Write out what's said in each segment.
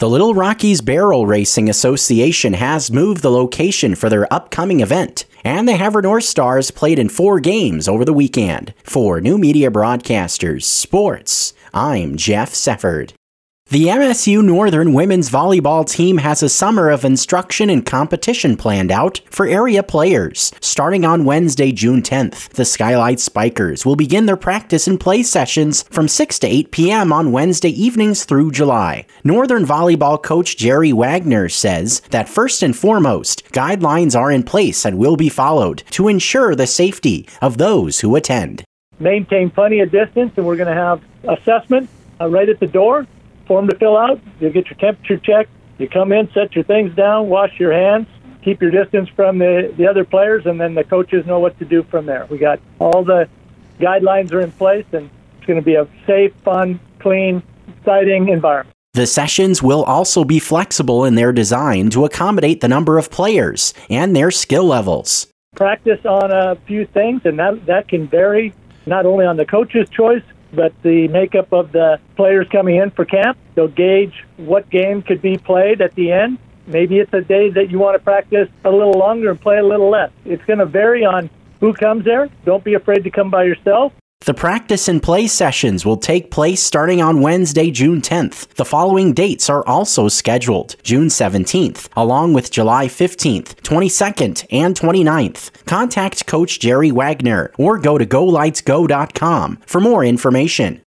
The Little Rockies Barrel Racing Association has moved the location for their upcoming event, and the Havre North Stars played in four games over the weekend. For New Media Broadcasters Sports, I'm Jeff Sefford. The MSU Northern women's volleyball team has a summer of instruction and competition planned out for area players. Starting on Wednesday, June 10th, the Skylight Spikers will begin their practice and play sessions from 6 to 8 p.m. on Wednesday evenings through July. Northern volleyball coach Jerry Wagner says that first and foremost, guidelines are in place and will be followed to ensure the safety of those who attend. Maintain plenty of distance, and we're going to have assessment uh, right at the door form to fill out. You get your temperature checked. You come in, set your things down, wash your hands, keep your distance from the, the other players, and then the coaches know what to do from there. We got all the guidelines are in place, and it's going to be a safe, fun, clean, exciting environment. The sessions will also be flexible in their design to accommodate the number of players and their skill levels. Practice on a few things, and that, that can vary not only on the coach's choice, but the makeup of the players coming in for camp. They'll gauge what game could be played at the end. Maybe it's a day that you want to practice a little longer and play a little less. It's going to vary on who comes there. Don't be afraid to come by yourself. The practice and play sessions will take place starting on Wednesday, June 10th. The following dates are also scheduled June 17th, along with July 15th, 22nd, and 29th. Contact Coach Jerry Wagner or go to golightsgo.com for more information.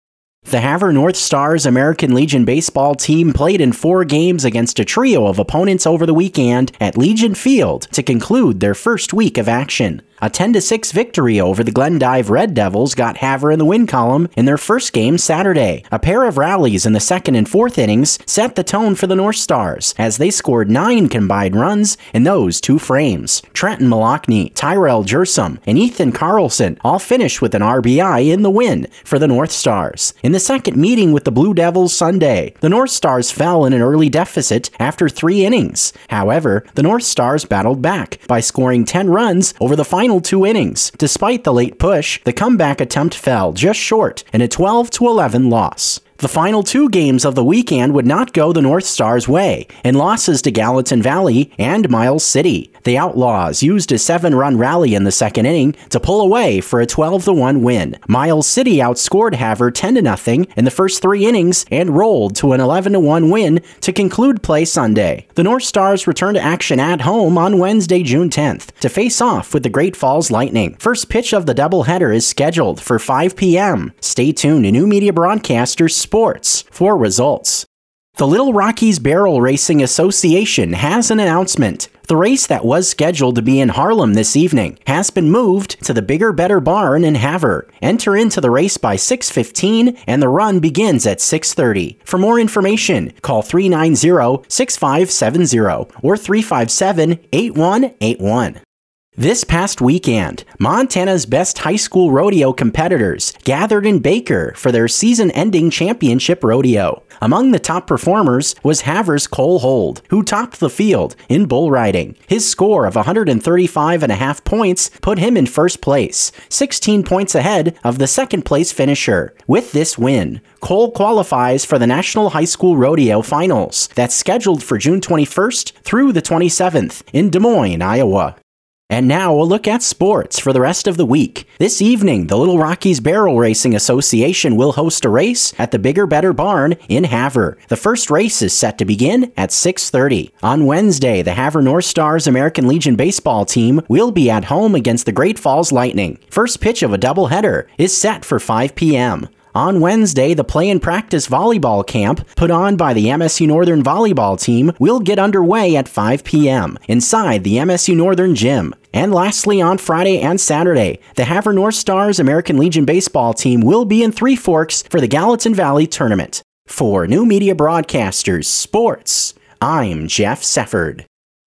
The Havre North Stars American Legion baseball team played in four games against a trio of opponents over the weekend at Legion Field to conclude their first week of action. A 10 6 victory over the Glendive Red Devils got Havre in the win column in their first game Saturday. A pair of rallies in the second and fourth innings set the tone for the North Stars as they scored nine combined runs in those two frames. Trenton Malachny, Tyrell Jersum, and Ethan Carlson all finished with an RBI in the win for the North Stars. In the second meeting with the Blue Devils Sunday, the North Stars fell in an early deficit after three innings. However, the North Stars battled back by scoring 10 runs over the final two innings. Despite the late push, the comeback attempt fell just short in a 12 11 loss. The final two games of the weekend would not go the North Stars' way, in losses to Gallatin Valley and Miles City. The Outlaws used a seven run rally in the second inning to pull away for a 12 1 win. Miles City outscored Havre 10 0 in the first three innings and rolled to an 11 1 win to conclude play Sunday. The North Stars return to action at home on Wednesday, June 10th to face off with the Great Falls Lightning. First pitch of the doubleheader is scheduled for 5 p.m. Stay tuned to New Media Broadcasters Sports for results. The Little Rockies Barrel Racing Association has an announcement. The race that was scheduled to be in Harlem this evening has been moved to the Bigger Better Barn in Havre. Enter into the race by 6:15 and the run begins at 6:30. For more information, call 390-6570 or 357-8181. This past weekend, Montana's best high school rodeo competitors gathered in Baker for their season ending championship rodeo. Among the top performers was Havre's Cole Hold, who topped the field in bull riding. His score of 135 and a half points put him in first place, 16 points ahead of the second place finisher. With this win, Cole qualifies for the National High School Rodeo Finals that's scheduled for June 21st through the 27th in Des Moines, Iowa. And now a look at sports for the rest of the week. This evening, the Little Rockies Barrel Racing Association will host a race at the Bigger Better Barn in Havre. The first race is set to begin at 6:30. On Wednesday, the Havre North Stars American Legion baseball team will be at home against the Great Falls Lightning. First pitch of a doubleheader is set for 5 p.m. On Wednesday, the play and practice volleyball camp put on by the MSU Northern volleyball team will get underway at 5 p.m. inside the MSU Northern gym. And lastly, on Friday and Saturday, the Havre North Stars American Legion baseball team will be in Three Forks for the Gallatin Valley tournament. For New Media Broadcasters Sports, I'm Jeff Sefford.